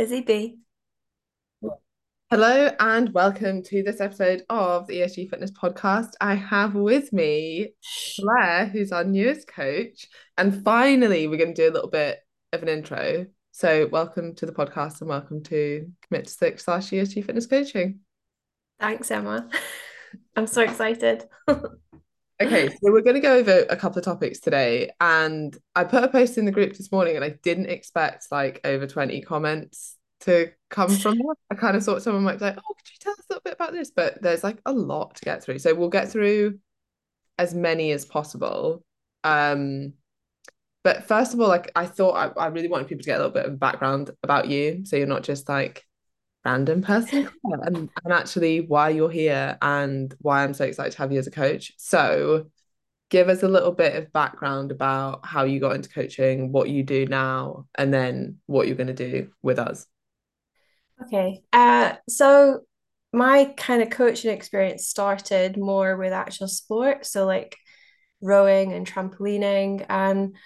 Busy bee. Hello and welcome to this episode of the ESG Fitness Podcast. I have with me Claire, who's our newest coach, and finally we're going to do a little bit of an intro. So, welcome to the podcast and welcome to Commit to Six slash ESG Fitness Coaching. Thanks, Emma. I'm so excited. Okay, so we're going to go over a couple of topics today, and I put a post in the group this morning, and I didn't expect like over 20 comments to come from that. I kind of thought someone might be like, oh, could you tell us a little bit about this? But there's like a lot to get through. So we'll get through as many as possible. Um, but first of all, like I thought I, I really wanted people to get a little bit of background about you. So you're not just like random person and, and actually why you're here and why I'm so excited to have you as a coach. So give us a little bit of background about how you got into coaching, what you do now, and then what you're going to do with us. Okay. Uh, so my kind of coaching experience started more with actual sport, so like rowing and trampolining, and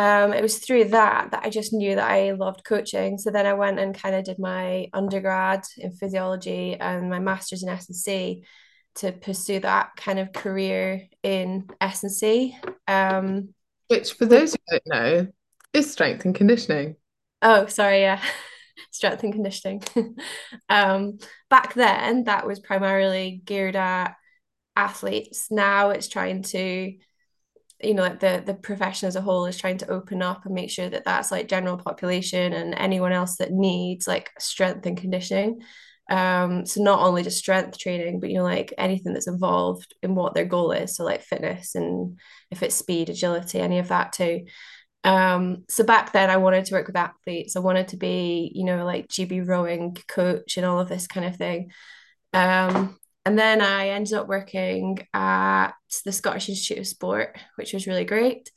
um, it was through that that I just knew that I loved coaching. So then I went and kind of did my undergrad in physiology and my master's in S&C to pursue that kind of career in S&C. Um, Which, for those who don't know, is strength and conditioning. Oh, sorry, yeah. strength and conditioning. um, back then, that was primarily geared at athletes. Now it's trying to, you know, like the the profession as a whole is trying to open up and make sure that that's like general population and anyone else that needs like strength and conditioning. Um, so not only just strength training, but you know, like anything that's involved in what their goal is. So like fitness and if it's speed, agility, any of that too. Um, so back then I wanted to work with athletes. I wanted to be, you know, like GB rowing coach and all of this kind of thing. Um, and then I ended up working at the Scottish Institute of Sport, which was really great.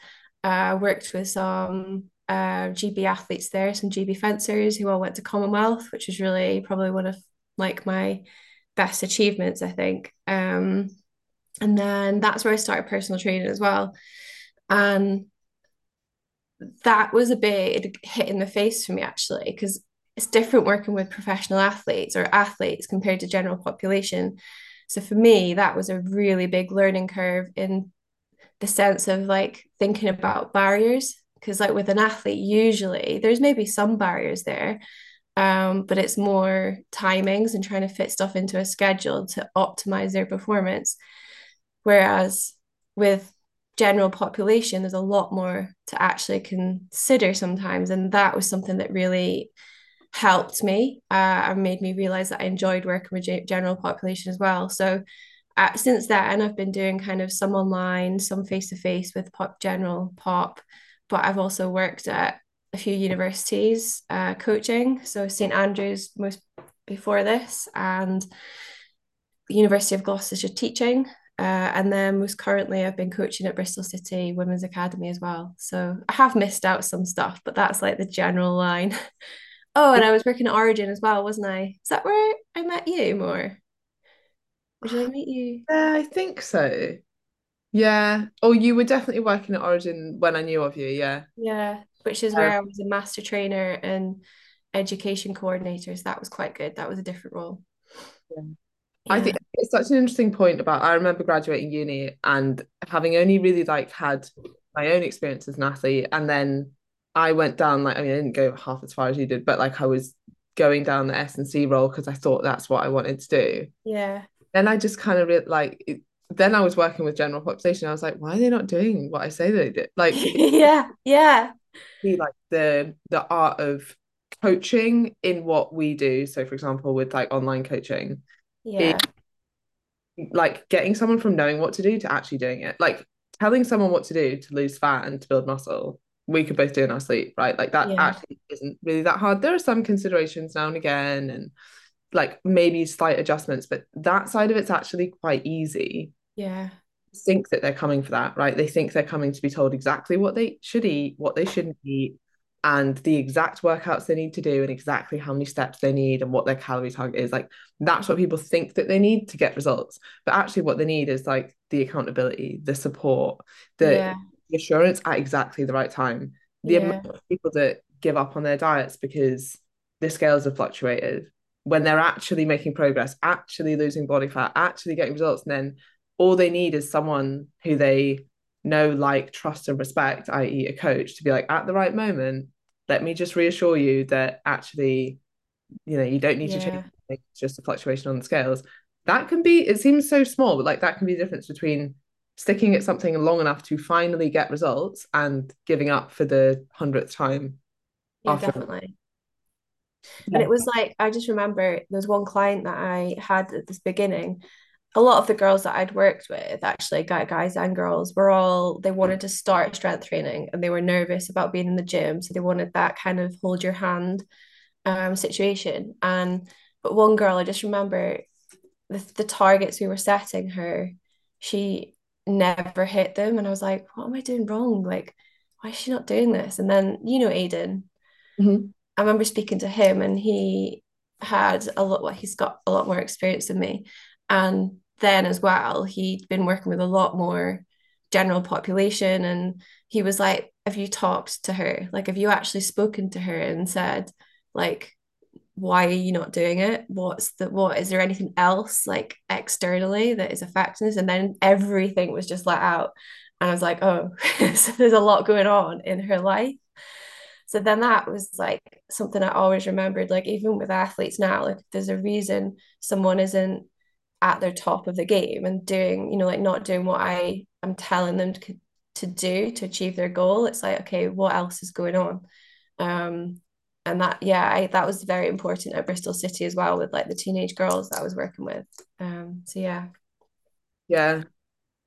I uh, worked with some uh, GB athletes there, some GB fencers who all went to Commonwealth, which was really probably one of like my best achievements, I think. Um, and then that's where I started personal training as well. And that was a big hit in the face for me actually because it's different working with professional athletes or athletes compared to general population so for me that was a really big learning curve in the sense of like thinking about barriers because like with an athlete usually there's maybe some barriers there um, but it's more timings and trying to fit stuff into a schedule to optimize their performance whereas with general population, there's a lot more to actually consider sometimes. And that was something that really helped me uh, and made me realize that I enjoyed working with general population as well. So uh, since then, I've been doing kind of some online, some face to face with pop general pop, but I've also worked at a few universities uh, coaching. So St Andrews most before this, and the University of Gloucestershire teaching. Uh, and then most currently, I've been coaching at Bristol City Women's Academy as well. So I have missed out some stuff, but that's like the general line. oh, and I was working at Origin as well, wasn't I? Is that where I met you more? Did I meet you? Yeah, I think so. Yeah. Oh, you were definitely working at Origin when I knew of you. Yeah. Yeah, which is where I um, was a master trainer and education coordinator. So that was quite good. That was a different role. Yeah. I think it's such an interesting point about I remember graduating uni and having only really like had my own experience as an athlete and then I went down like I mean I didn't go half as far as you did but like I was going down the S&C role because I thought that's what I wanted to do. Yeah. Then I just kind of re- like it, then I was working with general population. I was like why are they not doing what I say they did? Like yeah yeah. like the the art of coaching in what we do. So for example with like online coaching. Yeah. Like getting someone from knowing what to do to actually doing it. Like telling someone what to do to lose fat and to build muscle we could both do in our sleep right? Like that yeah. actually isn't really that hard. There are some considerations now and again and like maybe slight adjustments but that side of it's actually quite easy. Yeah. Think that they're coming for that right? They think they're coming to be told exactly what they should eat what they shouldn't eat and the exact workouts they need to do and exactly how many steps they need and what their calorie target is. Like that's what people think that they need to get results but actually what they need is like the accountability the support the yeah. Assurance at exactly the right time the yeah. amount of people that give up on their diets because the scales have fluctuated when they're actually making progress, actually losing body fat, actually getting results, and then all they need is someone who they know, like, trust, and respect, i.e., a coach, to be like, at the right moment, let me just reassure you that actually, you know, you don't need yeah. to change. It's just a fluctuation on the scales. That can be, it seems so small, but like that can be the difference between sticking at something long enough to finally get results and giving up for the hundredth time. Yeah, after. definitely. Yeah. And it was like, I just remember there was one client that I had at this beginning. A lot of the girls that I'd worked with, actually, guys and girls, were all they wanted to start strength training and they were nervous about being in the gym. So they wanted that kind of hold your hand um, situation. And but one girl, I just remember the, the targets we were setting her, she never hit them. And I was like, what am I doing wrong? Like, why is she not doing this? And then, you know, Aiden, mm-hmm. I remember speaking to him and he had a lot, well, he's got a lot more experience than me. And then as well, he'd been working with a lot more general population. And he was like, have you talked to her? Like, have you actually spoken to her and said, like, why are you not doing it? What's the what is there anything else like externally that is affecting this? And then everything was just let out. And i was like oh so there's a lot going on in her life. So then that was like something i always remembered like even with athletes now like there's a reason someone isn't at their top of the game and doing you know like not doing what i am telling them to, to do to achieve their goal it's like okay what else is going on? Um and that yeah I, that was very important at bristol city as well with like the teenage girls that i was working with. Um so yeah. Yeah.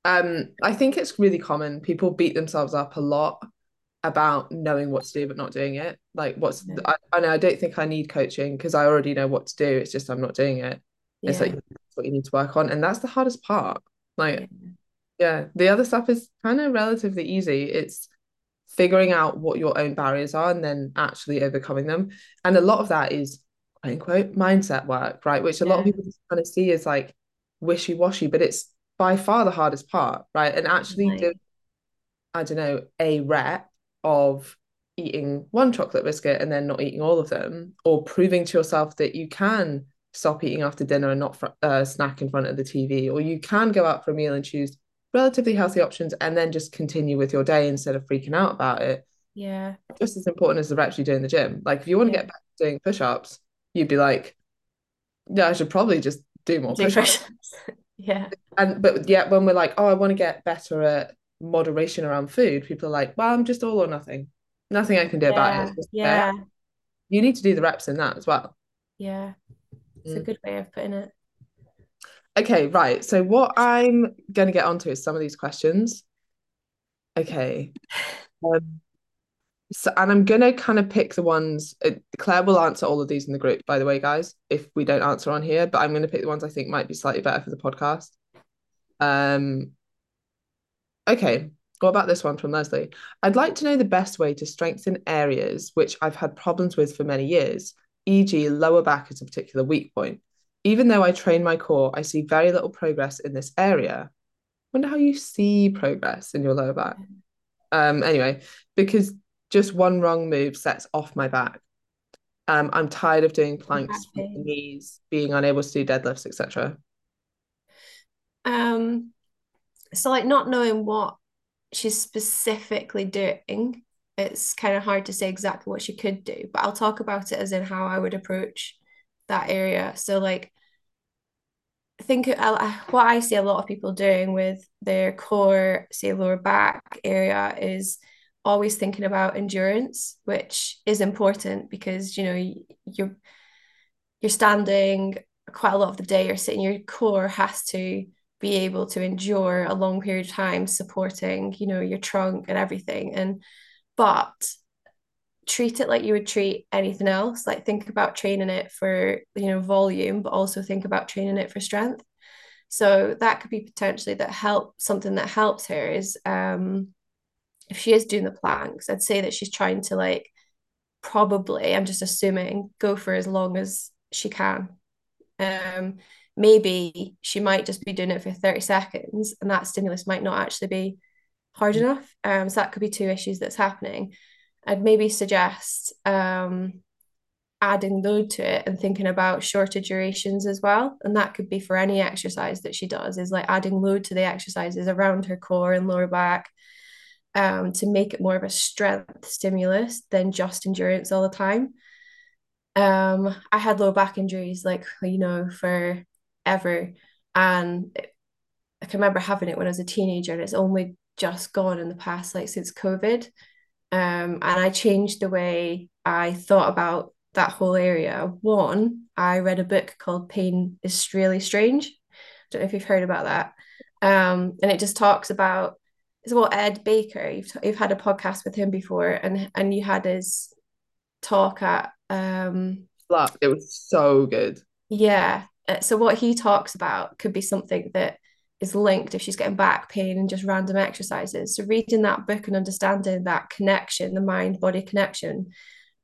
Um i think it's really common. People beat themselves up a lot about knowing what to do but not doing it. Like what's yeah. I, I know i don't think i need coaching because i already know what to do. It's just i'm not doing it. Yeah. it's like what you need to work on. And that's the hardest part. Like yeah. yeah the other stuff is kind of relatively easy. It's figuring out what your own barriers are and then actually overcoming them. And a lot of that is quote unquote mindset work, right? Which a yeah. lot of people kind of see as like wishy-washy, but it's by far the hardest part, right? And actually right. do I don't know, a rep of eating one chocolate biscuit and then not eating all of them, or proving to yourself that you can stop eating after dinner and not uh, snack in front of the TV, or you can go out for a meal and choose relatively healthy options and then just continue with your day instead of freaking out about it. Yeah. Just as important as the reps you do in the gym. Like if you want to yeah. get back to doing push-ups, you'd be like, yeah, I should probably just do more push-ups. push-ups. yeah. And but yeah, when we're like, oh, I want to get better at moderation around food, people are like, well, I'm just all or nothing. Nothing I can do yeah. about it. yeah. There. You need to do the reps in that as well. Yeah. It's mm. a good way of putting it. Okay, right. So what I'm going to get onto is some of these questions. Okay. Um, so, and I'm going to kind of pick the ones. Uh, Claire will answer all of these in the group, by the way, guys, if we don't answer on here. But I'm going to pick the ones I think might be slightly better for the podcast. Um. Okay. What about this one from Leslie? I'd like to know the best way to strengthen areas which I've had problems with for many years, e.g., lower back is a particular weak point. Even though I train my core, I see very little progress in this area. Wonder how you see progress in your lower back. Um, anyway, because just one wrong move sets off my back. Um, I'm tired of doing planks, knees, being unable to do deadlifts, etc. Um, so like not knowing what she's specifically doing, it's kind of hard to say exactly what she could do. But I'll talk about it as in how I would approach that area. So like think what I see a lot of people doing with their core, say lower back area, is always thinking about endurance, which is important because you know you're you're standing quite a lot of the day. You're sitting. Your core has to be able to endure a long period of time, supporting you know your trunk and everything. And but treat it like you would treat anything else like think about training it for you know volume but also think about training it for strength. So that could be potentially that help something that helps her is um if she is doing the planks i'd say that she's trying to like probably i'm just assuming go for as long as she can. Um maybe she might just be doing it for 30 seconds and that stimulus might not actually be hard enough. Um so that could be two issues that's happening I'd maybe suggest um, adding load to it and thinking about shorter durations as well. And that could be for any exercise that she does, is like adding load to the exercises around her core and lower back um, to make it more of a strength stimulus than just endurance all the time. Um, I had low back injuries, like, you know, forever. And I can remember having it when I was a teenager, and it's only just gone in the past, like since COVID. Um, and I changed the way I thought about that whole area. One, I read a book called Pain is Really Strange. I Don't know if you've heard about that. Um, and it just talks about it's about Ed Baker. You've you've had a podcast with him before, and and you had his talk at um. It was so good. Yeah. Uh, so what he talks about could be something that is linked if she's getting back pain and just random exercises. So reading that book and understanding that connection, the mind body connection,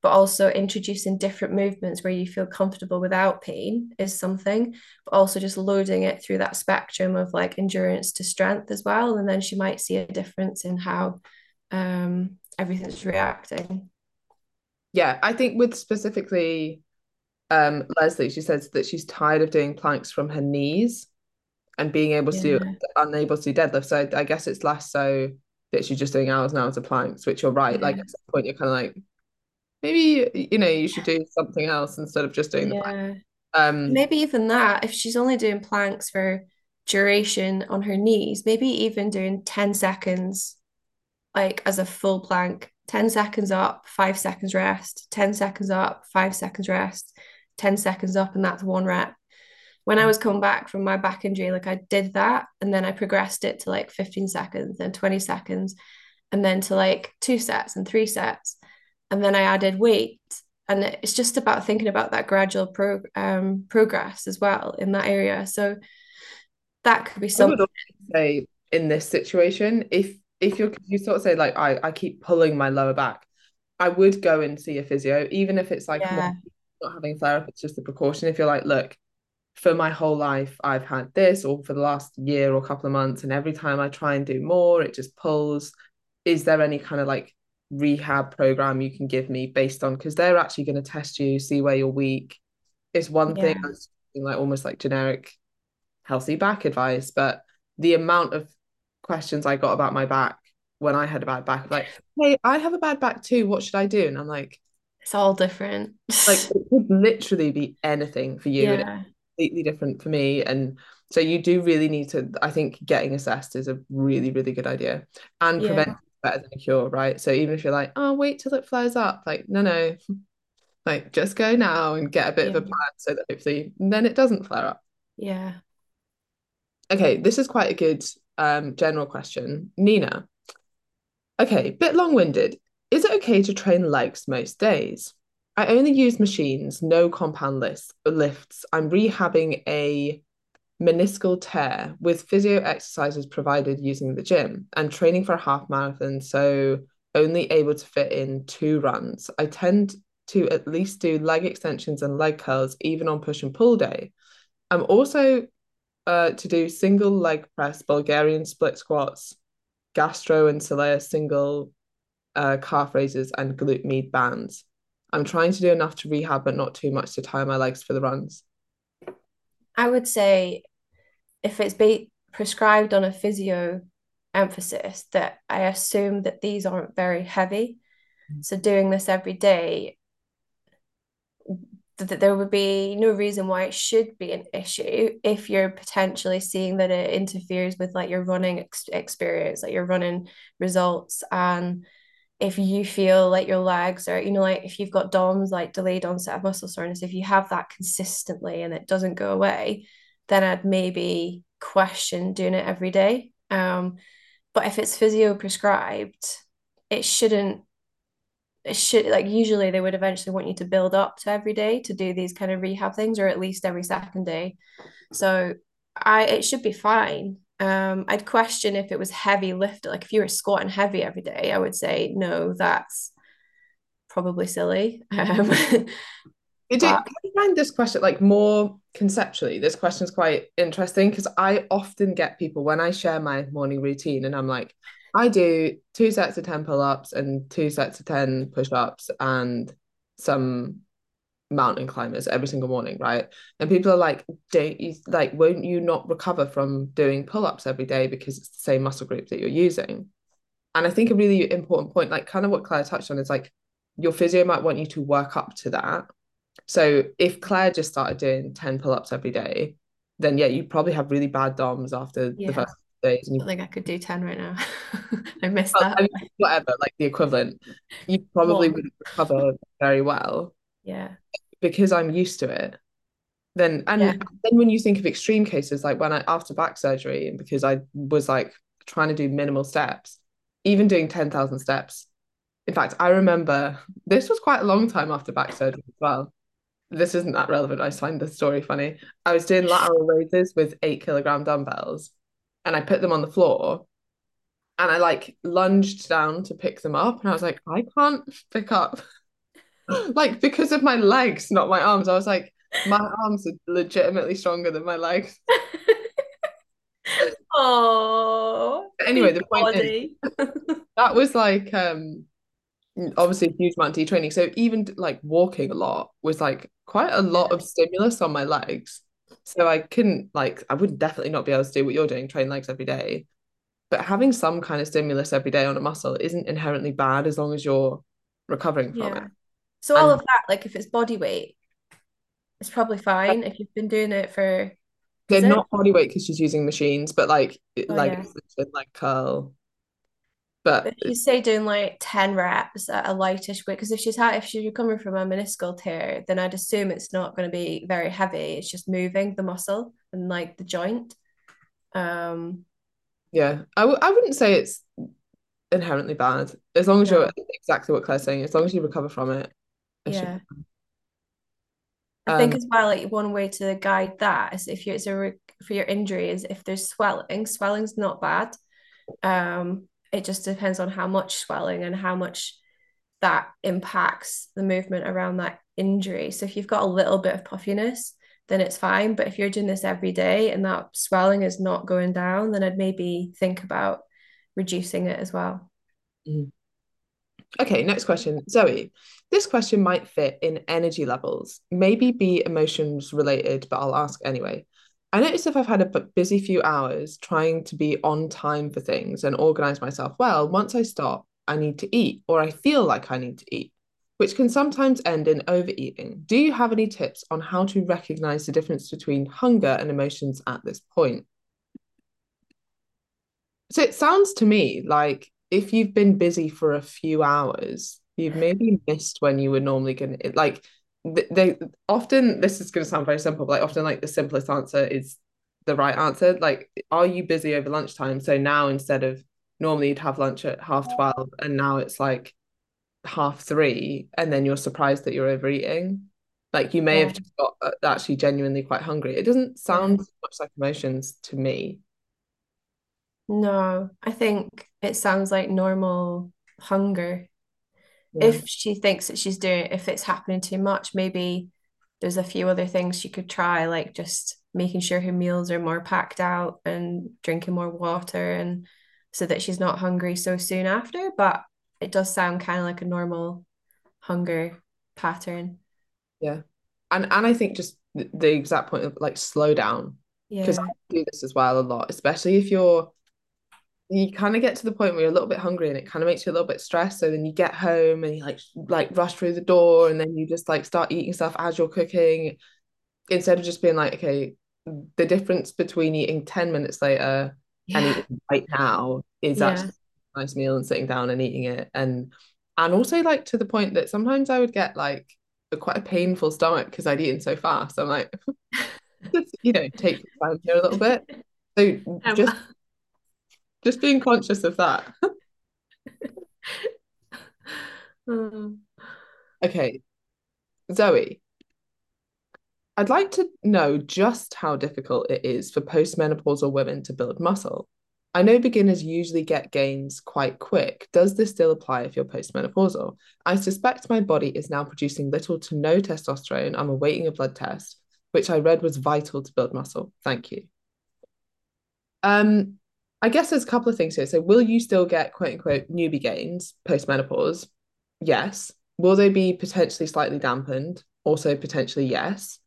but also introducing different movements where you feel comfortable without pain is something, but also just loading it through that spectrum of like endurance to strength as well. And then she might see a difference in how um, everything's reacting. Yeah, I think with specifically um, Leslie, she says that she's tired of doing planks from her knees and being able to do unable to do deadlift. So I, I, guess it's less so that she's just doing hours and hours of planks, which you're right. Yeah. Like at some point you're kind of like, maybe you know, you should do something else instead of just doing the plank. Um maybe even that, if she's only doing planks for duration on her knees, maybe even doing 10 seconds like as a full plank, 10 seconds up, five seconds rest, 10 seconds up, five seconds rest, 10 seconds up, and that's one rep when I was coming back from my back injury, like I did that and then I progressed it to like 15 seconds, then 20 seconds, and then to like two sets and three sets. And then I added weight. And it's just about thinking about that gradual pro, um, progress as well in that area. So that could be something. Say in this situation, if if you're you sort of say like I, I keep pulling my lower back, I would go and see a physio, even if it's like yeah. not having flare up, it's just a precaution. If you're like, look, for my whole life I've had this or for the last year or couple of months and every time I try and do more it just pulls. Is there any kind of like rehab program you can give me based on because they're actually going to test you see where you're weak. It's one yeah. thing like almost like generic healthy back advice but the amount of questions I got about my back when I had a bad back like hey I have a bad back too what should I do? And I'm like it's all different. Like it could literally be anything for you yeah completely different for me and so you do really need to i think getting assessed is a really really good idea and yeah. prevent better than a cure right? So even if you're like oh wait till it flares up like no no. Like just go now and get a bit yeah. of a plan so that hopefully then it doesn't flare up. Yeah. Okay this is quite a good um general question. Nina. Okay bit long-winded. Is it okay to train legs most days I only use machines, no compound lifts. lifts. I'm rehabbing a meniscal tear with physio exercises provided using the gym and training for a half marathon, so only able to fit in two runs. I tend to at least do leg extensions and leg curls even on push and pull day. I'm also uh, to do single leg press, Bulgarian split squats, gastro and soleus single uh, calf raises, and glute med bands. I'm trying to do enough to rehab, but not too much to tire my legs for the runs. I would say if it's be prescribed on a physio emphasis, that I assume that these aren't very heavy. Mm. So doing this every day, that there would be no reason why it should be an issue if you're potentially seeing that it interferes with like your running ex- experience, like your running results and if you feel like your legs are, you know, like if you've got DOMS, like delayed onset of muscle soreness, if you have that consistently and it doesn't go away, then I'd maybe question doing it every day. Um, but if it's physio prescribed, it shouldn't it should like usually they would eventually want you to build up to every day to do these kind of rehab things or at least every second day so i it should be fine um, I'd question if it was heavy lift. Like if you were squatting heavy every day, I would say no, that's probably silly. Um, Did but... you find this question like more conceptually? This question is quite interesting because I often get people when I share my morning routine and I'm like, I do two sets of 10 pull ups and two sets of 10 push ups and some mountain climbers every single morning, right? And people are like, don't you like, won't you not recover from doing pull-ups every day because it's the same muscle group that you're using? And I think a really important point, like kind of what Claire touched on, is like your physio might want you to work up to that. So if Claire just started doing 10 pull-ups every day, then yeah, you probably have really bad DOMs after Yeah. the first days. I you don't think I could do 10 right now. I missed well, that. I mean, whatever, like the equivalent, you probably wouldn't recover very well Yeah. Because I'm used to it. Then and Yeah. then when you think of extreme cases, like when I after back surgery, and because I was like trying to do minimal steps, even doing 10,000 steps. In fact, I remember this was quite a long time after back surgery as well. This isn't that relevant. I just find the story funny. I was doing lateral raises with eight kilogram dumbbells and I put them on the floor and I like lunged down to pick them up and I was like, I can't pick up. like because of my legs, not my arms. I was like, my arms are legitimately stronger than my legs. Oh, Anyway, the point is that was like um obviously a huge amount of detraining. So even like walking a lot was like quite a lot of stimulus on my legs. So I couldn't like I would definitely not be able to do what you're doing, train legs every day. But having some kind of stimulus every day on a muscle isn't inherently bad as long as you're recovering from it. Yeah. So all And of that, like if it's body weight, it's probably fine if you've been doing it for, they're it? not body weight because she's using machines, but like Oh like yeah. like curl. But But if you say doing like 10 reps at a lightish weight, because if she's had if she's recovering from a meniscal tear, then I'd assume it's not going to be very heavy. It's just moving the muscle and like the joint. Um, yeah, I w I wouldn't say it's inherently bad as long as no, you're exactly what Claire's saying, as long as you recover from it, yeah. I think Um, as well, like one way to guide that is if it's a re for your injury is if there's swelling. Swelling's not bad. Um, it just depends on how much swelling and how much that impacts the movement around that injury. So if you've got a little bit of puffiness, then it's fine. But if you're doing this every day and that swelling is not going down, then I'd maybe think about reducing it as well. mhm. Okay, next question. Zoe, this question might fit in energy levels, maybe be emotions related, but I'll ask anyway. I notice if I've had a busy few hours trying to be on time for things and organize myself well, once I stop, I need to eat or I feel like I need to eat, which can sometimes end in overeating. Do you have any tips on how to recognize the difference between hunger and emotions at this point? So it sounds to me like if you've been busy for a few hours, you've maybe missed when you were normally gonna like th- they often this is gonna sound very simple, but like often like the simplest answer is the right answer. Like, are you busy over lunchtime? So now instead of normally you'd have lunch at half 12 and now it's like half three and then you're surprised that you're overeating. Like you may Yeah, have just got uh, actually genuinely quite hungry. It doesn't yeah. sound much like emotions to me. No, I think it sounds like normal hunger. Yeah. If she thinks that she's doing, if it's happening too much, maybe there's a few other things she could try, like just making sure her meals are more packed out and drinking more water and so that she's not hungry so soon after. But it does sound kind of like a normal hunger pattern. Yeah. And and I think just the exact point of like slow down because I do this as well a lot, especially if you're you kind of get to the point where you're a little bit hungry and it kind of makes you a little bit stressed. So then you get home and you like like rush through the door and then you just like start eating stuff as you're cooking instead of just being like, okay, the difference between eating 10 minutes later and eating right now is Yeah. actually a nice meal and sitting down and eating it. And and also like to the point that sometimes I would get like a, quite a painful stomach because I'd eaten so fast. I'm like, just, you know, take time here a little bit. So Um, just just being conscious of that. um, Okay, Zoe, I'd like to know just how difficult it is for postmenopausal women to build muscle. I know beginners usually get gains quite quick. Does this still apply if you're postmenopausal? I suspect my body is now producing little to no testosterone. I'm awaiting a blood test, which I read was vital to build muscle. Thank you. Um, I guess there's a couple of things here. So, will you still get quote unquote newbie gains post menopause? Yes. will they be potentially slightly dampened? Also, potentially yes.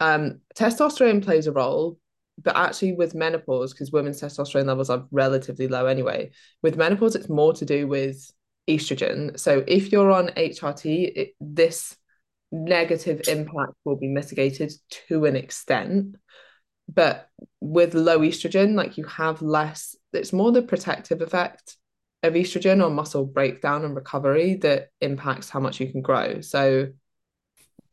Um, testosterone plays a role, but actually with menopause, because women's testosterone levels are relatively low anyway, with menopause, it's more to do with estrogen. So if you're on HRT, it, this negative impact will be mitigated to an extent. But with low estrogen, like you have less, it's more the protective effect of estrogen on muscle breakdown and recovery that impacts how much you can grow. So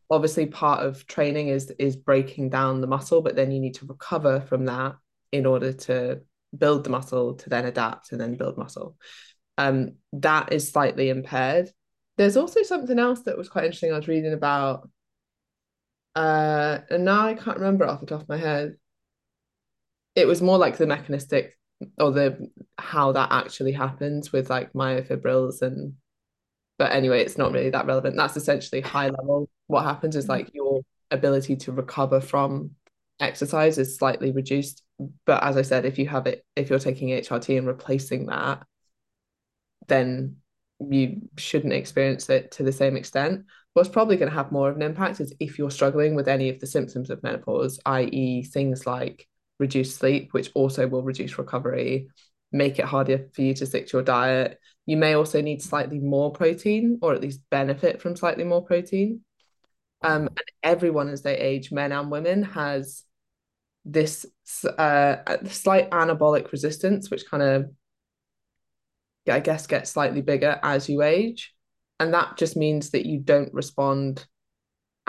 obviously part of training is is breaking down the muscle, but then you need to recover from that in order to build the muscle to then adapt and then build muscle. Um, that is slightly impaired. There's also something else that was quite interesting. I was reading about, uh, and now I can't remember off the top of my head. It was more like the mechanistic or the how that actually happens with like myofibrils and but anyway, it's not really that relevant. That's essentially high level. What happens is like your ability to recover from exercise is slightly reduced. But as I said, if you have it, if you're taking HRT and replacing that, then you shouldn't experience it to the same extent. What's probably going to have more of an impact is if you're struggling with any of the symptoms of menopause, i.e., things like reduced sleep, which also will reduce recovery, make it harder for you to stick to your diet. You may also need slightly more protein, or at least benefit from slightly more protein. Um, and everyone as they age, men and women, has this uh, slight anabolic resistance, which kind of, I guess, gets slightly bigger as you age. And that just means that you don't respond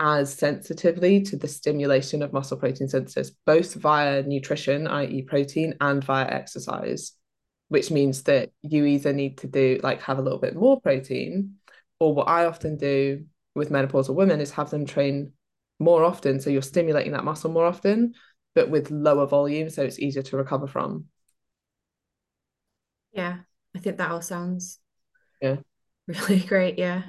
as sensitively to the stimulation of muscle protein synthesis, both via nutrition, i.e., protein, and via exercise which means that you either need to do like have a little bit more protein, or what I often do with menopausal women is have them train more often. So you're stimulating that muscle more often, but with lower volume, so it's easier to recover from. Yeah, I think that all sounds yeah really great. Yeah.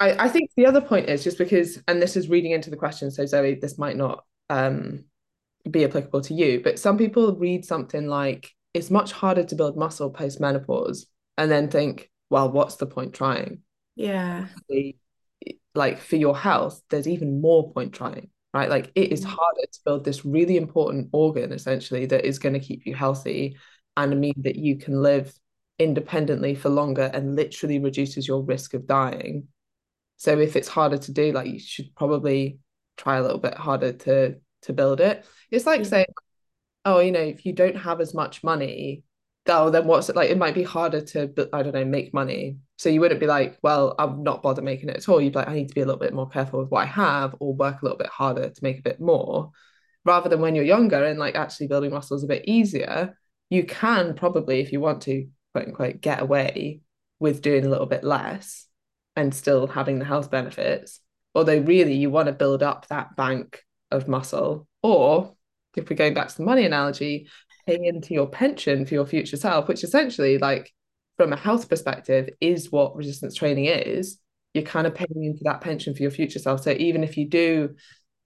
I, I think the other point is just because, and this is reading into the question, so Zoe, this might not um be applicable to you, but some people read something like it's much harder to build muscle post menopause and then think, well, what's the point trying? Yeah. Like for your health, there's even more point trying, right? Like it is mm. harder to build this really important organ essentially that is going to keep you healthy and mean that you can live independently for longer and literally reduces your risk of dying. So if it's harder to do, like you should probably try a little bit harder to to build it. It's like saying oh, you know, if you don't have as much money, oh, then what's it like? It might be harder to, I don't know, make money. So you wouldn't be like, well, I'm not bother making it at all. You'd be like, I need to be a little bit more careful with what I have or work a little bit harder to make a bit more. Rather than when you're younger and like actually building muscles a bit easier, you can probably, if you want to, quote unquote, get away with doing a little bit less and still having the health benefits. Although really you want to build up that bank of muscle or if we're going back to the money analogy, paying into your pension for your future self, which essentially, like from a health perspective, is what resistance training is. You're kind of paying into that pension for your future self. So even if you do,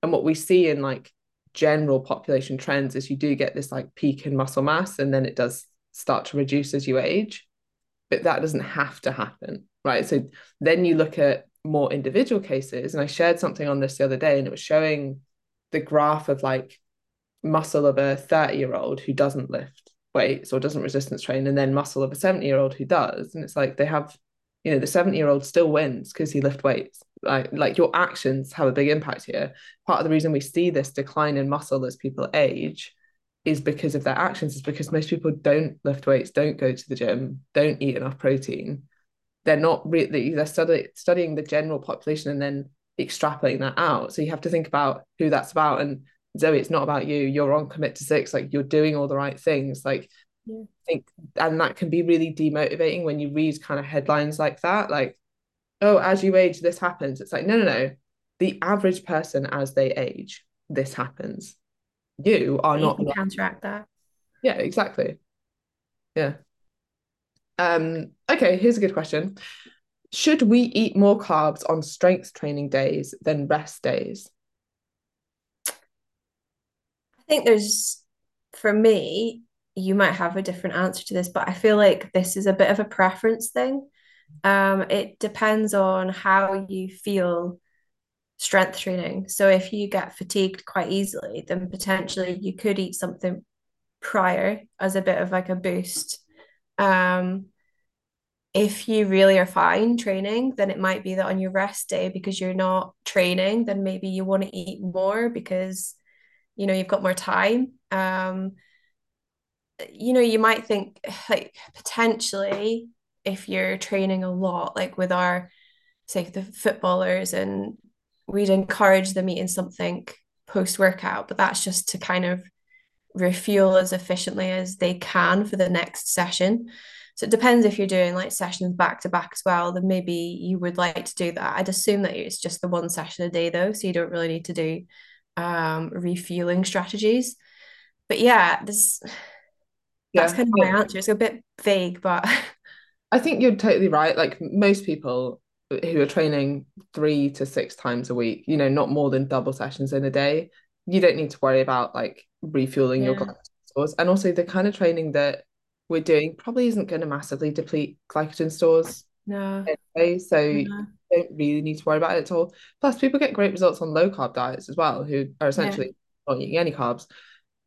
and what we see in like general population trends is you do get this like peak in muscle mass and then it does start to reduce as you age. But that doesn't have to happen, right? So then you look at more individual cases. And I shared something on this the other day and it was showing the graph of like muscle of a 30 year old who doesn't lift weights or doesn't resistance train and then muscle of a 70 year old who does and it's like they have you know the 70 year old still wins because he lift weights like like your actions have a big impact here part of the reason we see this decline in muscle as people age is because of their actions is because most people don't lift weights don't go to the gym don't eat enough protein they're not really they're study, studying the general population and then extrapolating that out so you have to think about who that's about and Zoe, it's not about you. You're on commit to six. Like you're doing all the right things. Like yeah. I think, and that can be really demotivating when you read kind of headlines like that. Like, oh, as you age, this happens. It's like, no, no, no. The average person, as they age, this happens. You are you not counteract that. Yeah, exactly. Yeah. Um. Okay. Here's a good question. Should we eat more carbs on strength training days than rest days? I think there's, for me, you might have a different answer to this, but I feel like this is a bit of a preference thing. Um, it depends on how you feel strength training. So if you get fatigued quite easily, then potentially you could eat something prior as a bit of like a boost. Um, if you really are fine training, then it might be that on your rest day, because you're not training, then maybe you want to eat more because you know you've got more time. Um, you know, you might think like potentially if you're training a lot, like with our say the footballers and we'd encourage them eating something post workout, but that's just to kind of refuel as efficiently as they can for the next session. So it depends if you're doing like sessions back to back as well, then maybe you would like to do that. I'd assume that it's just the one session a day though, so you don't really need to do um, refueling strategies. But yeah, this that's kind of my answer. It's a bit vague, but I think you're totally right. Like most people who are training three to six times a week, you know, not more than double sessions in a day, you don't need to worry about like refueling your glycogen stores. And also the kind of training that we're doing probably isn't going to massively deplete glycogen stores no, anyway. So you don't really need to worry about it at all. Plus, people get great results on low carb diets as well, who are yeah, essentially not eating any carbs.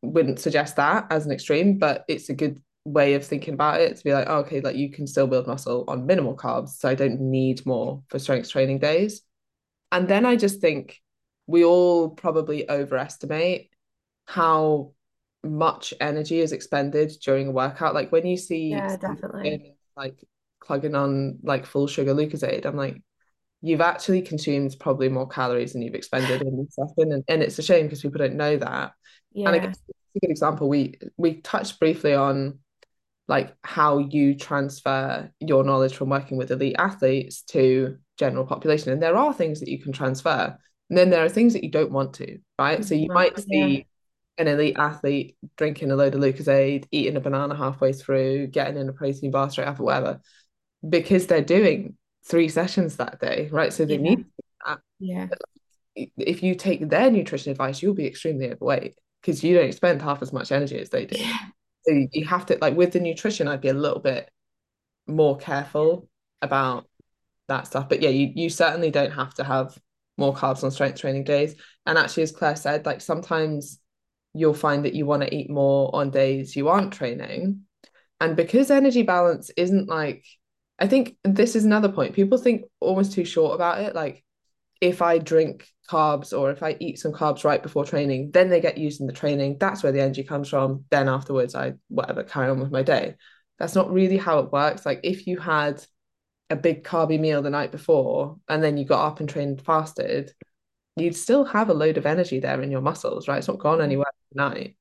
Wouldn't suggest that as an extreme, but it's a good way of thinking about it to be like, oh, okay, like you can still build muscle on minimal carbs, so I don't need more for strength training days. And then I just think we all probably overestimate how much energy is expended during a workout. Like when you see yeah, definitely. like plugging on like full sugar Lucozade, I'm like, you've actually consumed probably more calories than you've expended in this session. And, and it's a shame because people don't know that. And I Yeah, guess a good example, we we touched briefly on like how you transfer your knowledge from working with elite athletes to general population. And there are things that you can transfer. And then there are things that you don't want to, right? So you might see an elite athlete drinking a load of Lucozade, eating a banana halfway through, getting in a protein bar straight after, whatever, because they're doing three sessions that day, right? So they yeah, need that. yeah, If you take their nutrition advice, you'll be extremely overweight because you don't expend half as much energy as they do. yeah, So you have to like with the nutrition, I'd be a little bit more careful about that stuff. But yeah, you you certainly don't have to have more carbs on strength training days. And actually, as Claire said, like sometimes you'll find that you want to eat more on days you aren't training. And because energy balance isn't like, I think this is another point. People think almost too short about it. Like if I drink carbs or if I eat some carbs right before training, then they get used in the training. That's where the energy comes from. Then afterwards, I whatever carry on with my day. That's not really how it works. Like if you had a big carby meal the night before and then you got up and trained fasted, you'd still have a load of energy there in your muscles, right? It's not gone anywhere overnight.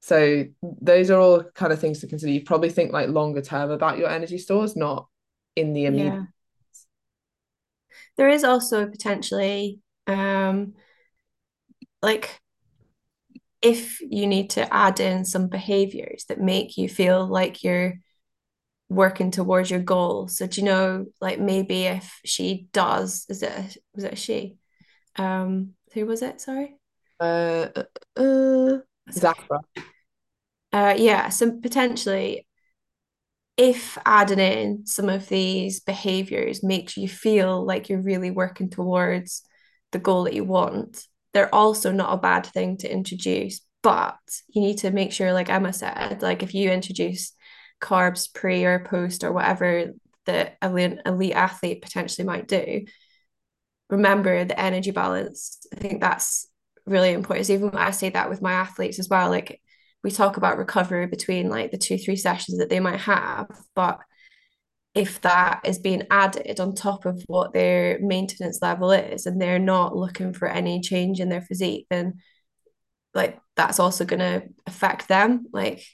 So those are all kind of things to consider. You probably think like longer term about your energy stores, not in the immediate. yeah. There is also potentially um like if you need to add in some behaviors that make you feel like you're working towards your goal. So do you know, like maybe if she does, is it a, was it a she? Um, who was it? Sorry. Uh, uh, uh, Zafra. Uh, yeah. So potentially, if adding in some of these behaviors makes you feel like you're really working towards the goal that you want, they're also not a bad thing to introduce. But you need to make sure, like Emma said, like if you introduce carbs pre or post or whatever the elite, elite athlete potentially might do, remember the energy balance. I think that's really important. So even when I say that with my athletes as well, like we talk about recovery between like the two, three sessions that they might have, but if that is being added on top of what their maintenance level is and they're not looking for any change in their physique, then like that's also going to affect them. Like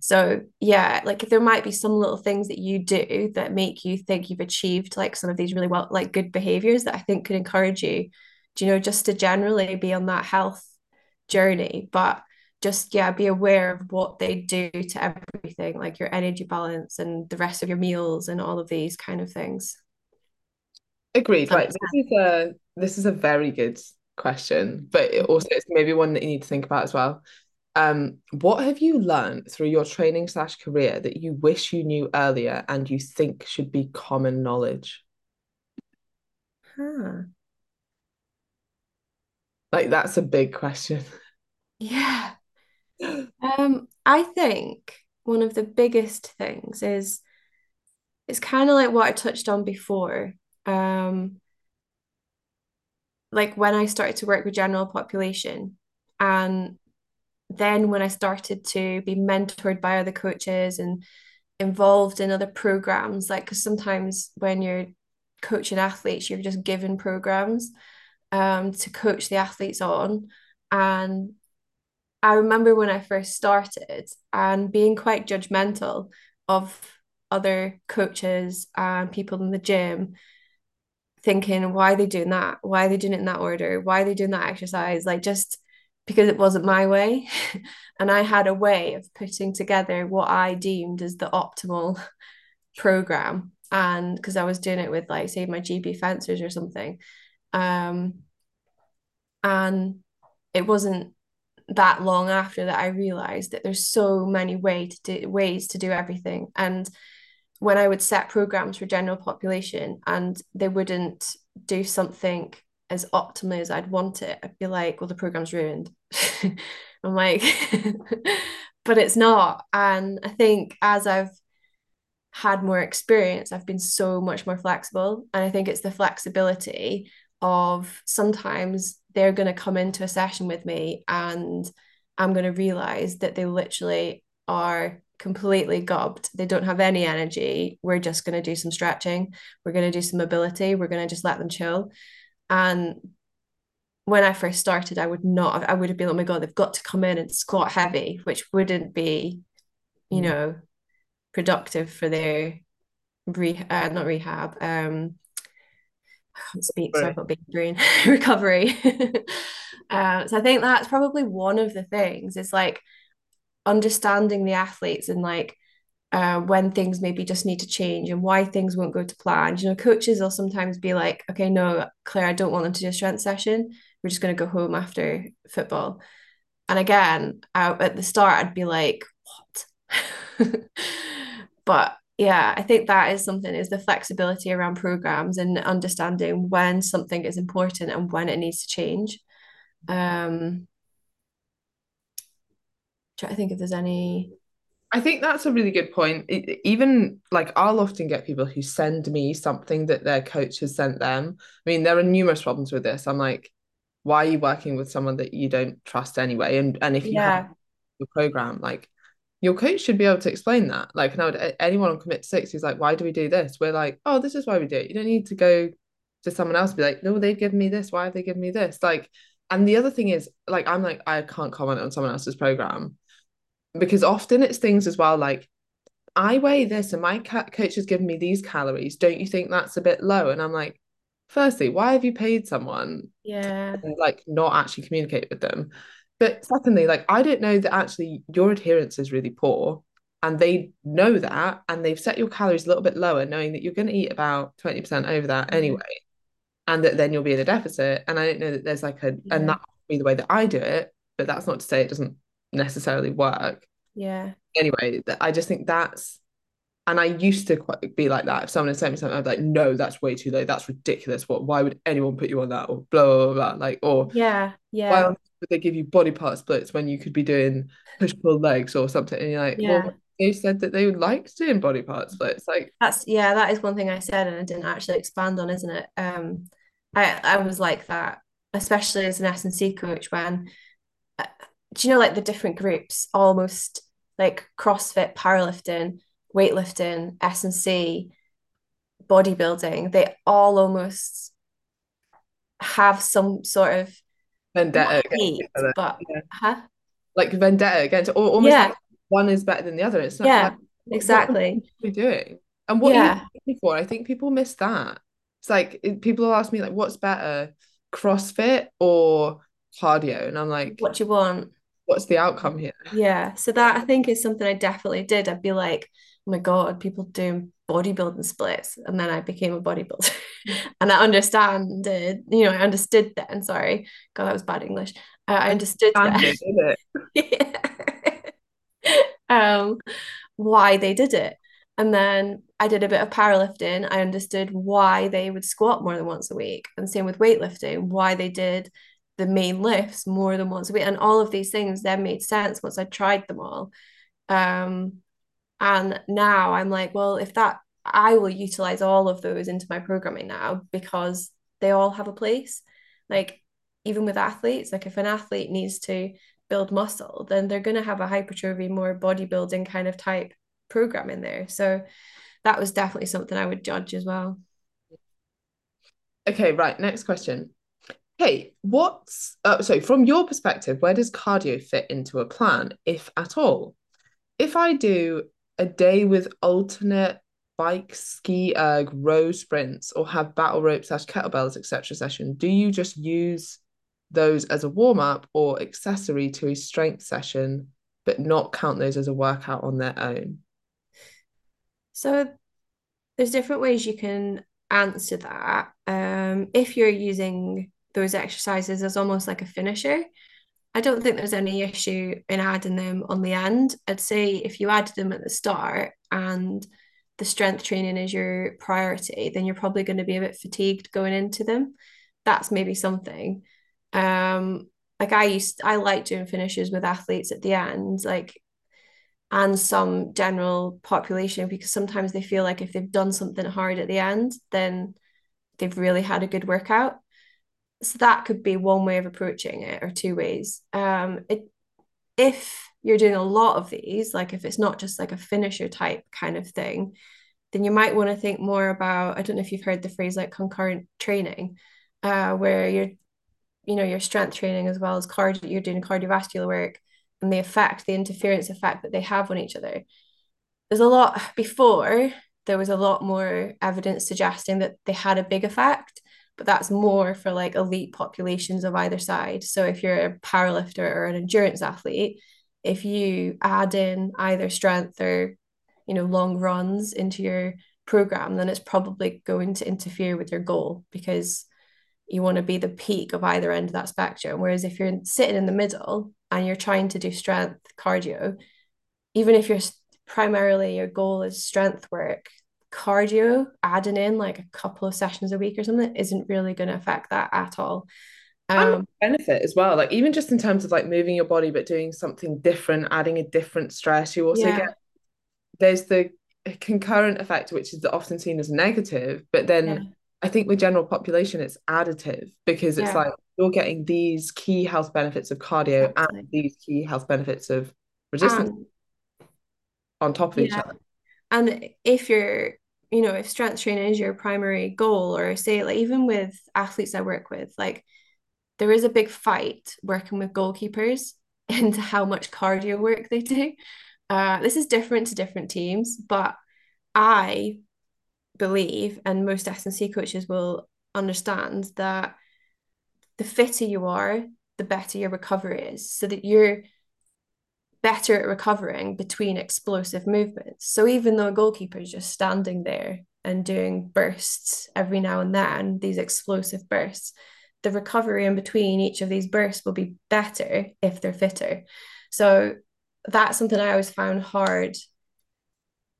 so yeah, like there might be some little things that you do that make you think you've achieved like some of these really well like good behaviors that I think could encourage you, do you know, just to generally be on that health journey. But just yeah, be aware of what they do to everything, like your energy balance and the rest of your meals and all of these kind of things. Agreed. Right. This is a this is a very good question, but also it's maybe one that you need to think about as well. Um, what have you learned through your training slash career that you wish you knew earlier and you think should be common knowledge? Huh. Like that's a big question. Yeah. Um, I think one of the biggest things is it's kind of like what I touched on before. Um, like when I started to work with general population, and then when I started to be mentored by other coaches and involved in other programs, like because sometimes when you're coaching athletes, you're just given programs um, to coach the athletes on. And I remember when I first started and being quite judgmental of other coaches and people in the gym, thinking, why are they doing that? Why are they doing it in that order? Why are they doing that exercise? Like just because it wasn't my way. and I had a way of putting together what I deemed as the optimal program. And because I was doing it with like say my GB fencers or something. Um and it wasn't that long after that I realized that there's so many way to do, ways to do everything. And when I would set programs for general population and they wouldn't do something as optimally as I'd want it, I'd be like, well, the program's ruined. I'm like, but it's not. And I think as I've had more experience, I've been so much more flexible. And I think it's the flexibility of sometimes they're going to come into a session with me and I'm going to realize that they literally are completely gobbed. They don't have any energy. We're just going to do some stretching. We're going to do some mobility. We're going to just let them chill. And when I first started, I would not, I would have been, oh my God, they've got to come in and squat heavy, which wouldn't be, you mm. know, productive for their re uh, not rehab, um, I can't speak, so I've got big brain recovery. um, so I think that's probably one of the things is like understanding the athletes and like uh, when things maybe just need to change and why things won't go to plan. You know, coaches will sometimes be like, okay, no, Claire, I don't want them to do a strength session. We're just going to go home after football. And again, I, at the start, I'd be like, what? but yeah, I think that is something is the flexibility around programs and understanding when something is important and when it needs to change. Um, try to think if there's any. I think that's a really good point. Even like I'll often get people who send me something that their coach has sent them. I mean, there are numerous problems with this. I'm like, why are you working with someone that you don't trust anyway? And and if you yeah. have your program, like your coach should be able to explain that. Like now, anyone on commit six who's like, why do we do this? We're like, oh, this is why we do it. You don't need to go to someone else be like, no, they've given me this. Why have they given me this? Like, and the other thing is, like, I'm like, I can't comment on someone else's program because often it's things as well like I weigh this and my coach has given me these calories. Don't you think that's a bit low? And I'm like, firstly, why have you paid someone? Yeah. To, like not actually communicate with them. But secondly, like I didn't know that actually your adherence is really poor. And they know that and they've set your calories a little bit lower, knowing that you're going to eat about 20% over that mm-hmm. anyway. And that then you'll be in a deficit. And I don't know that there's like a yeah. and that be the way that I do it, but that's not to say it doesn't necessarily work. Yeah. Anyway, I just think that's and I used to quite be like that. If someone had sent me something, I'd be like, no, that's way too low. That's ridiculous. What why would anyone put you on that? Or blah blah blah. blah. Like, or yeah, yeah. Why would they give you body part splits when you could be doing push pull legs or something? And you're like, yeah. well, they said that they would like doing body part splits. Like that's yeah, that is one thing I said and I didn't actually expand on, isn't it? Um I I was like that, especially as an S and C coach when do you know like the different groups almost like CrossFit, powerlifting, weightlifting, S and C, bodybuilding, they all almost have some sort of vendetta hate, but yeah. huh? like vendetta against or almost yeah. like one is better than the other. It's not yeah, like, exactly. What are doing? And what yeah. are you for? I think people miss that. It's like people ask me like, what's better, CrossFit or cardio? And I'm like, what do you want? What's the outcome here? Yeah. So that I think is something I definitely did. I'd be like, oh my God, people doing bodybuilding splits. And then I became a bodybuilder. And I understand you know I understood then sorry. God that was bad English. Uh, I understood that um why they did it. And then I did a bit of powerlifting. I understood why they would squat more than once a week. And same with weightlifting why they did the main lifts more than once a week and all of these things then made sense once I tried them all um and now I'm like, well, if that, I will utilize all of those into my programming now because they all have a place. Like, even with athletes, like if an athlete needs to build muscle, then they're going to have a hypertrophy, more bodybuilding kind of type program in there. So that was definitely something I would judge as well. Okay, right. Next question. Hey, what's uh, so from your perspective, where does cardio fit into a plan, if at all? If I do a day with alternate bike, ski erg, row sprints, or have battle ropes slash kettlebells, etc. session, do you just use those as a warm up or accessory to a strength session, but not count those as a workout on their own? So there's different ways you can answer that. Um, if you're using those exercises as almost like a finisher, I don't think there's any issue in adding them on the end. I'd say if you added them at the start and the strength training is your priority, then you're probably going to be a bit fatigued going into them. That's maybe something. Um, like I used, I like doing finishes with athletes at the end, like, and some general population because sometimes they feel like if they've done something hard at the end, then they've really had a good workout so that could be one way of approaching it or two ways. Um it if you're doing a lot of these like if it's not just like a finisher type kind of thing then you might want to think more about i don't know if you've heard the phrase like concurrent training uh where you're you know your strength training as well as cardio you're doing cardiovascular work and the effect the interference effect that they have on each other. There's a lot before there was a lot more evidence suggesting that they had a big effect but that's more for like elite populations of either side. So if you're a powerlifter or an endurance athlete, if you add in either strength or you know long runs into your program, then it's probably going to interfere with your goal because you want to be the peak of either end of that spectrum. Whereas if you're sitting in the middle and you're trying to do strength cardio, even if you're primarily your goal is strength work, cardio adding in like a couple of sessions a week or something isn't really going to affect that at all um benefit as well like even just in terms of like moving your body but doing something different adding a different stress you also yeah. get there's the concurrent effect which is often seen as negative but then yeah. i think with general population it's additive because it's yeah. like you're getting these key health benefits of cardio exactly. and these key health benefits of resistance on top of each other and if you're you know, if strength training is your primary goal, or say, like, even with athletes I work with, like, there is a big fight working with goalkeepers into how much cardio work they do. Uh, this is different to different teams, but I believe, and most S&C coaches will understand that the fitter you are, the better your recovery is, so that you're better at recovering between explosive movements. So even though a goalkeeper is just standing there and doing bursts every now and then, these explosive bursts, the recovery in between each of these bursts will be better if they're fitter. So that's something I always found hard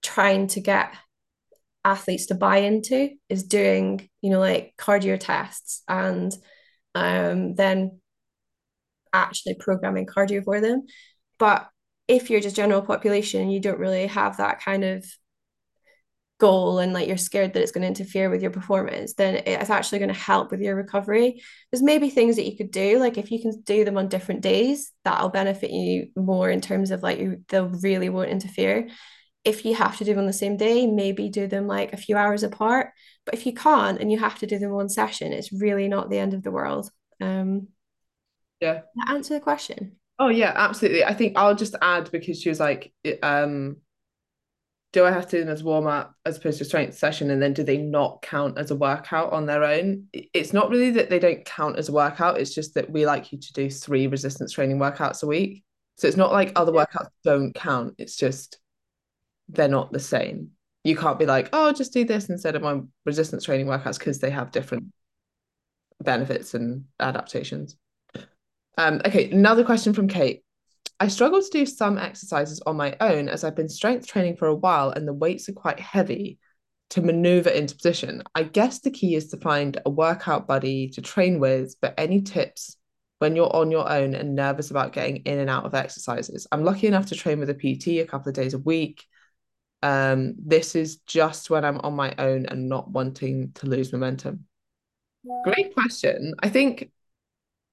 trying to get athletes to buy into is doing, you know, like cardio tests and um, then actually programming cardio for them. But if you're just general population you don't really have that kind of goal and like you're scared that it's going to interfere with your performance then it's actually going to help with your recovery. There's maybe things that you could do like if you can do them on different days that'll benefit you more in terms of like you they'll really won't interfere. If you have to do them on the same day maybe do them like a few hours apart but if you can't and you have to do them one session it's really not the end of the world. Um yeah. answer the question Oh yeah, absolutely. I think I'll just add because she was like, um, do I have to do them as warm up as opposed to strength session, and then do they not count as a workout on their own? It's not really that they don't count as a workout. It's just that we like you to do three resistance training workouts a week. So it's not like other workouts don't count. It's just they're not the same. you can't be like, oh, just do this instead of my resistance training workouts because they have different benefits and adaptations. Um, okay, another question from Kate. I struggle to do some exercises on my own as I've been strength training for a while and the weights are quite heavy to maneuver into position. I guess the key is to find a workout buddy to train with, but any tips when you're on your own and nervous about getting in and out of exercises? I'm lucky enough to train with a PT a couple of days a week. Um, this is just when I'm on my own and not wanting to lose momentum. Great question. I think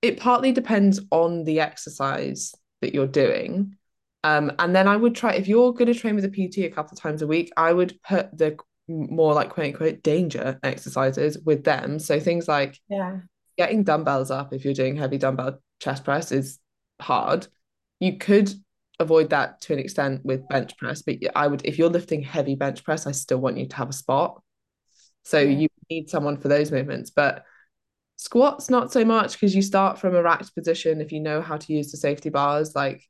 it partly depends on the exercise that you're doing. Um, and then I would try if you're going to train with a PT a couple of times a week, I would put the more like quote unquote danger exercises with them. So things like yeah, getting dumbbells up if you're doing heavy dumbbell chest press is hard. You could avoid that to an extent with bench press, but I would if you're lifting heavy bench press, I still want you to have a spot. So yeah. you need someone for those movements. But Squats, not so much because you start from a racked position. If you know how to use the safety bars, like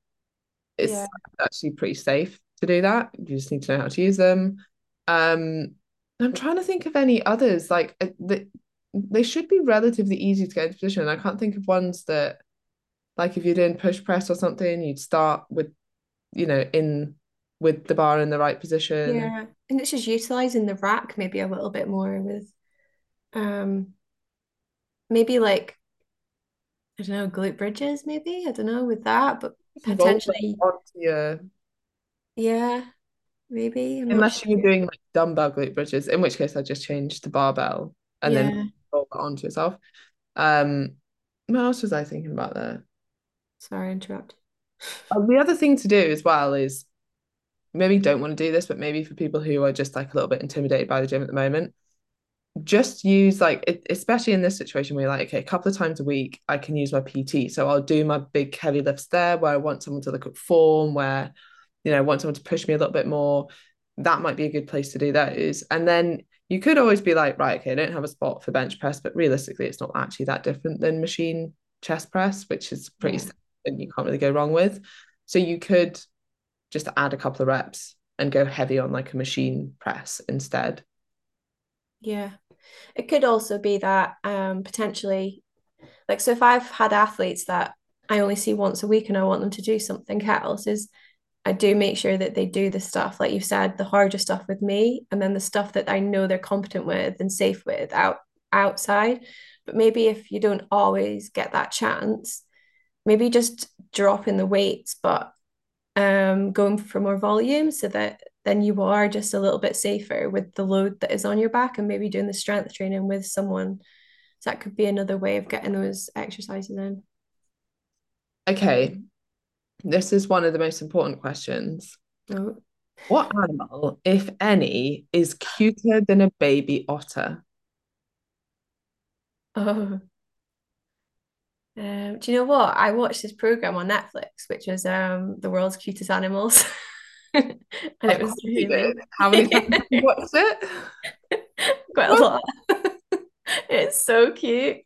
it's yeah. actually pretty safe to do that. You just need to know how to use them. Um, I'm trying to think of any others. Like uh, the, they should be relatively easy to get into position. I can't think of ones that, like, if you're doing push press or something, you'd start with, you know, in with the bar in the right position. Yeah, and it's just utilizing the rack maybe a little bit more with, um, maybe like I don't know, glute bridges, maybe. I don't know with that, but potentially yeah. Yeah, maybe. I'm Unless sure. you're doing like dumbbell glute bridges, in which case I just change the barbell and yeah. then roll it onto yourself. Um, what else was I thinking about there? Sorry, interrupt. Uh, the other thing to do as well is maybe don't want to do this, but maybe for people who are just like a little bit intimidated by the gym at the moment, just use like especially in this situation where you're like okay a couple of times a week i can use my pt so i'll do my big heavy lifts there where i want someone to look at form where you know I want someone to push me a little bit more. That might be a good place to do those. And then you could always be like right okay i don't have a spot for bench press but realistically it's not actually that different than machine chest press which is pretty yeah. and you can't really go wrong with. So you could just add a couple of reps and go heavy on like a machine press instead yeah. It could also be that um, potentially, like, so if I've had athletes that I only see once a week and I want them to do something else, is I do make sure that they do the stuff, like you said, the harder stuff with me, and then the stuff that I know they're competent with and safe with out outside. But maybe if you don't always get that chance, maybe just drop in the weights, but um, going for more volume so that then you are just a little bit safer with the load that is on your back and maybe doing the strength training with someone. So that could be another way of getting those exercises in. Okay. This is one of the most important questions. Oh. What animal, if any, is cuter than a baby otter? Oh. Um, do you know what? I watched this program on Netflix, which was um, the world's cutest animals. and it was really how many times have you watched it? Quite a lot. it's so cute.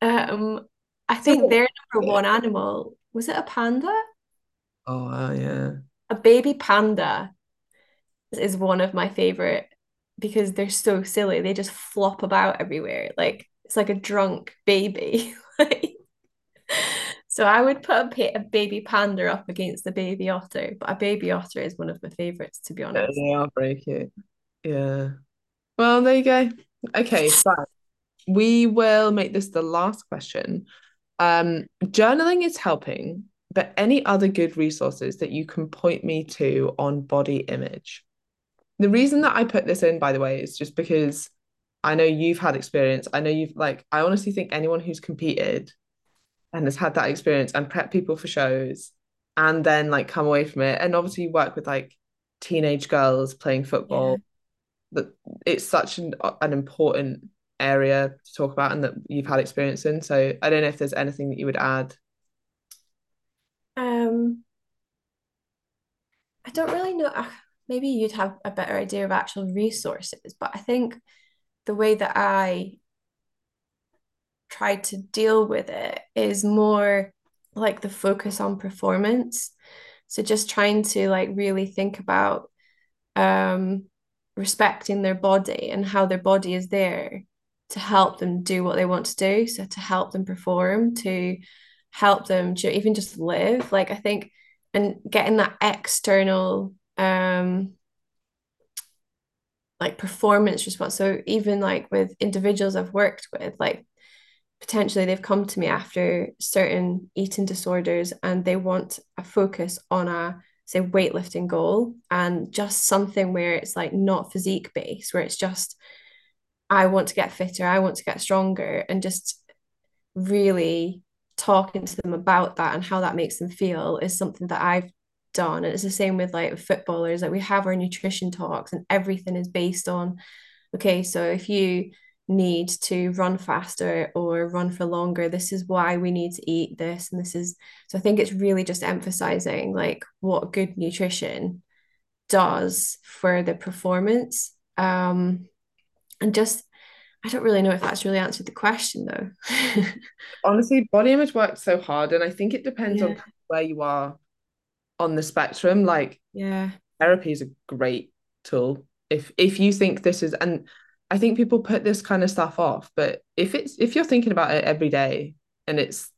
Um, I think their number one animal was it a panda? Oh wow, yeah. A baby panda is one of my favorite because they're so silly. They just flop about everywhere. Like it's like a drunk baby. like so I would put a, a, baby panda up against the baby otter, but a baby otter is one of my favorites, to be honest. Yeah, they are very cute. Yeah. Well, there you go. Okay, so we will make this the last question. Um, journaling is helping, but any other good resources that you can point me to on body image? The reason that I put this in, by the way, is just because I know you've had experience. I know you've like, I honestly think anyone who's competed and has had that experience and prep people for shows and then like come away from it. And obviously you work with like teenage girls playing football. Yeah. that it's such an, an important area to talk about and that you've had experience in. So i don't know if there's anything that you would add. Um i don't really know. Maybe you'd have a better idea of actual resources but i think the way that i tried to deal with it is more like the focus on performance. So just trying to like really think about um respecting their body and how their body is there to help them do what they want to do. So to help them perform, to help them to even just live. Like I think and getting that external um like performance response. So even like with individuals I've worked with, like potentially they've come to me after certain eating disorders and they want a focus on a say weightlifting goal and just something where it's like not physique based where it's just I want to get fitter I want to get stronger and just really talking to them about that and how that makes them feel is something that I've done. And it's the same with like footballers like we have our nutrition talks and everything is based on okay so if you need to run faster or run for longer. This is why we need to eat this. And this is so I think it's really just emphasizing like what good nutrition does for the performance. Um, and just I don't really know if that's really answered the question though. Honestly, body image works so hard, and I think it depends yeah. on where you are on the spectrum. Like, yeah, therapy is a great tool. If if you think this is and I think people put this kind of stuff off, but if it's if you're thinking about it every day and it's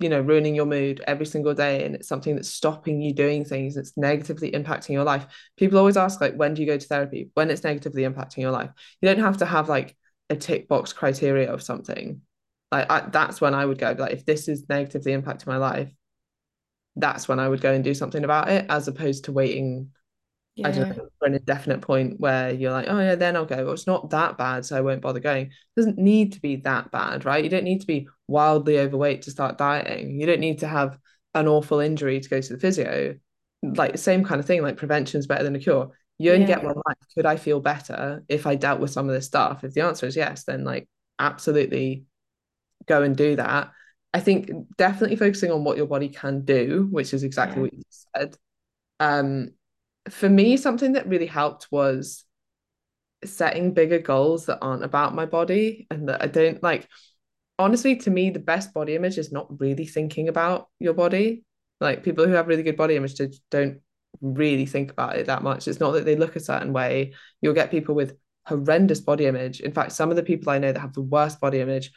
you know ruining your mood every single day and it's something that's stopping you doing things that's negatively impacting your life people always ask like when do you go to therapy? When it's negatively impacting your life. You don't have to have like a tick box criteria of something. Like I, that's when i would go like if this is negatively impacting my life that's when i would go and do something about it as opposed to waiting yeah. I don't know, for an indefinite point where you're like, oh yeah, then I'll go. Well, it's not that bad, so I won't bother going. It doesn't need to be that bad, right? You don't need to be wildly overweight to start dieting. You don't need to have an awful injury to go to the physio. Like same kind of thing, like prevention is better than a cure. You only yeah. get one life. Could I feel better if I dealt with some of this stuff? If the answer is yes, then like absolutely go and do that. I think definitely focusing on what your body can do, which is exactly yeah. what you said. Um, for me, something that really helped was setting bigger goals that aren't about my body and that I don't like. Honestly, to me, the best body image is not really thinking about your body. Like people who have really good body image don't really think about it that much. It's not that they look a certain way. You'll get people with horrendous body image. In fact, some of the people I know that have the worst body image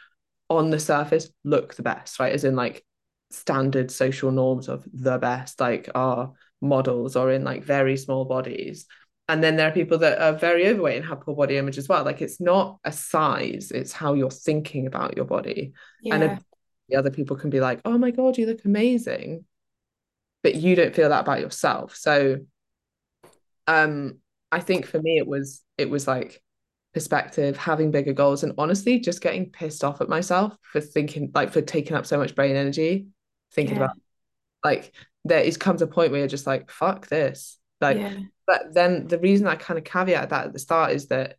on the surface look the best, right? As in like standard social norms of the best, like are models or in like very small bodies. And then there are people that are very overweight and have poor body image as well. Like it's not a size it's how you're thinking about your body. Yeah. and the other people can be like oh my god you look amazing. But you don't feel that about yourself. So um i think for me it was it was like perspective having bigger goals and honestly just getting pissed off at myself for thinking like for taking up so much brain energy thinking yeah. about like there is comes a point where you're just like fuck this like yeah. but then the reason i kind of caveat that at the start is that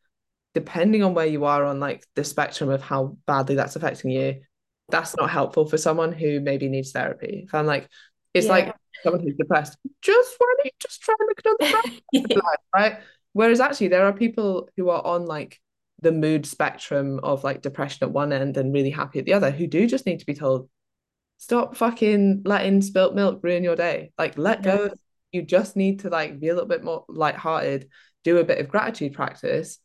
depending on where you are on like the spectrum of how badly that's affecting you that's not helpful for someone who maybe needs therapy if i'm like it's yeah. like someone who's depressed just why don't you just try and look at yeah. right whereas actually there are people who are on like the mood spectrum of like depression at one end and really happy at the other who do just need to be told stop fucking letting spilt milk ruin your day. Like let yeah. go. You just need to like be a little bit more light-hearted, do a bit of gratitude practice.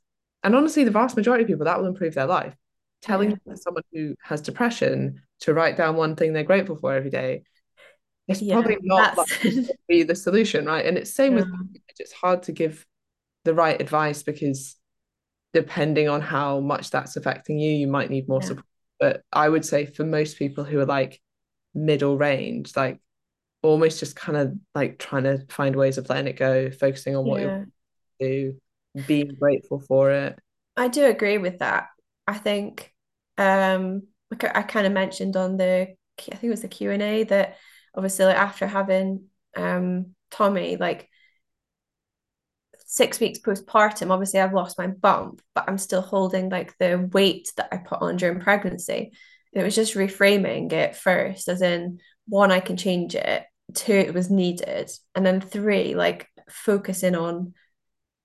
And honestly, the vast majority of people that will improve their life. Telling yeah. someone who has depression to write down one thing they're grateful for every day, it's yeah, probably not like, be the solution, right? And it's same with it's hard to give the right advice because depending on how much that's affecting you, you might need more support. But I would say for most people who are like middle range, like almost just kind of like trying to find ways of letting it go, focusing on what yeah. you do, being grateful for it. I do agree with that. I think um like I kind of mentioned on the I think it was the Q and A that obviously like after having um Tommy like six weeks postpartum obviously I've lost my bump but I'm still holding like the weight that I put on during pregnancy it was just reframing it first as in one i can change it two it was needed and then three like focusing on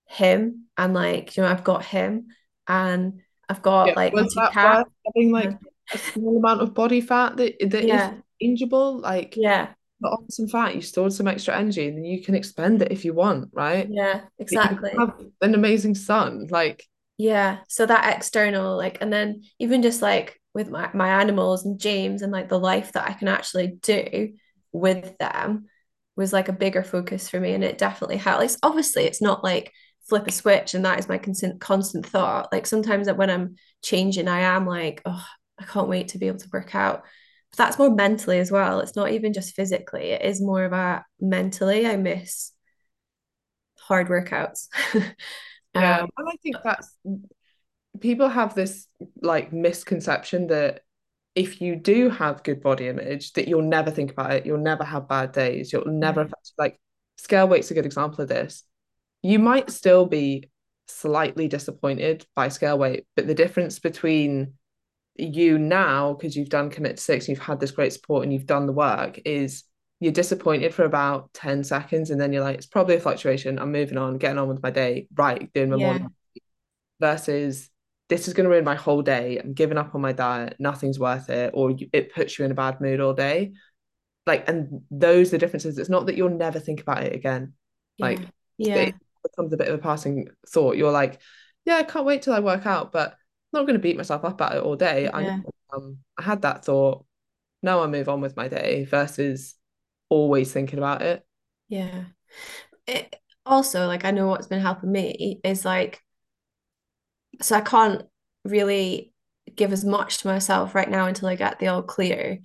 him and like you know i've got him and i've got yeah, like was that cat. having like a small amount of body fat that that yeah. is changeable like yeah But on some fat, you stored some extra energy, and you can expend it if you want, right? Yeah, You exactly. have an amazing son. Like, Yeah. So that external, like, and then even just like with my, my animals and James and like the life that I can actually do with them was like a bigger focus for me. And it definitely helped. Like, obviously, it's not like flip a switch and that is my constant constant thought. Like sometimes that when I'm changing, I am like, oh, I can't wait to be able to work out. But that's more mentally as well. It's not even just physically, it is more about mentally. I miss hard workouts. yeah. um, And I think that's people have this like misconception that if you do have good body image, that you'll never think about it, you'll never have bad days, you'll never like scale weight's a good example of this. You might still be slightly disappointed by scale weight, but the difference between you now, because you've done commit to six, you've had this great support and you've done the work, is you're disappointed for about 10 seconds and then you're like, it's probably a fluctuation. I'm moving on, getting on with my day, right, doing my Yeah. morning versus this is going to ruin my whole day. I'm giving up on my diet. Nothing's worth it. Or you, it puts you in a bad mood all day. Like, and those are the differences. It's not that you'll never think about it again. Yeah. Like, Yeah. it becomes a bit of a passing thought. You're like, yeah, I can't wait till I work out, but I'm not going to beat myself up about it all day. I um, I had that thought. Now I move on with my day versus always thinking about it. Yeah. It, also, like I know what's been helping me is like so I can't really give as much to myself right now until I get the all clear,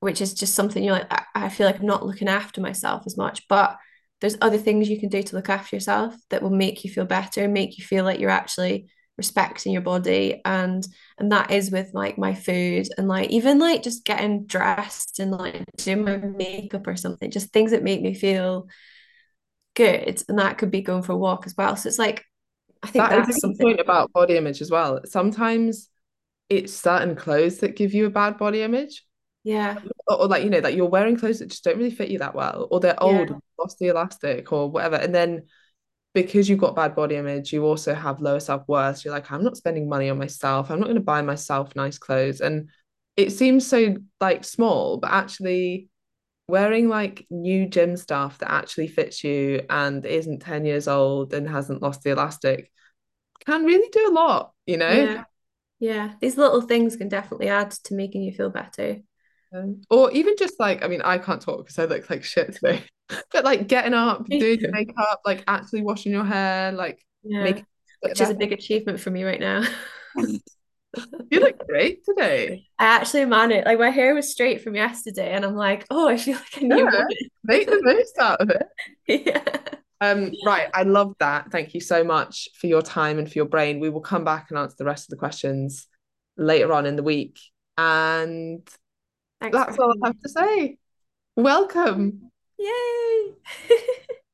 which is just something you're like I, feel like I'm not looking after myself as much, but there's other things you can do to look after yourself that will make you feel better, make you feel like you're actually respecting your body. And and that is with like my food and like even like just getting dressed and like doing my makeup or something just things that make me feel good. And that could be going for a walk as well. So it's like I think That is that's a something point about body image as well. Sometimes it's certain clothes that give you a bad body image. yeah Or, or like, you know, that you're wearing clothes that just don't really fit you that well, or they're yeah old, lost the elastic, or whatever. And then because you've got bad body image, you also have lower self-worth. You're like, I'm not spending money on myself. I'm not going to buy myself nice clothes. And it seems so like small, but actually wearing like new gym stuff that actually fits you and isn't 10 years old and hasn't lost the elastic can really do a lot, you know? yeah. Yeah. These little things can definitely add to making you feel better. Um, or even just like, I mean, I can't talk because I look like shit today, but like getting up, doing your makeup, like actually washing your hair, like yeah. making which is a big achievement for me right now You look great today. I actually man it like my hair was straight from yesterday and I'm like oh I feel like a new Yeah, make the most out of it. yeah Um, right, I love that. Thank you so much for your time and for your brain. We will come back and answer the rest of the questions later on in the week. And thanks that's all I have to say. Welcome. yay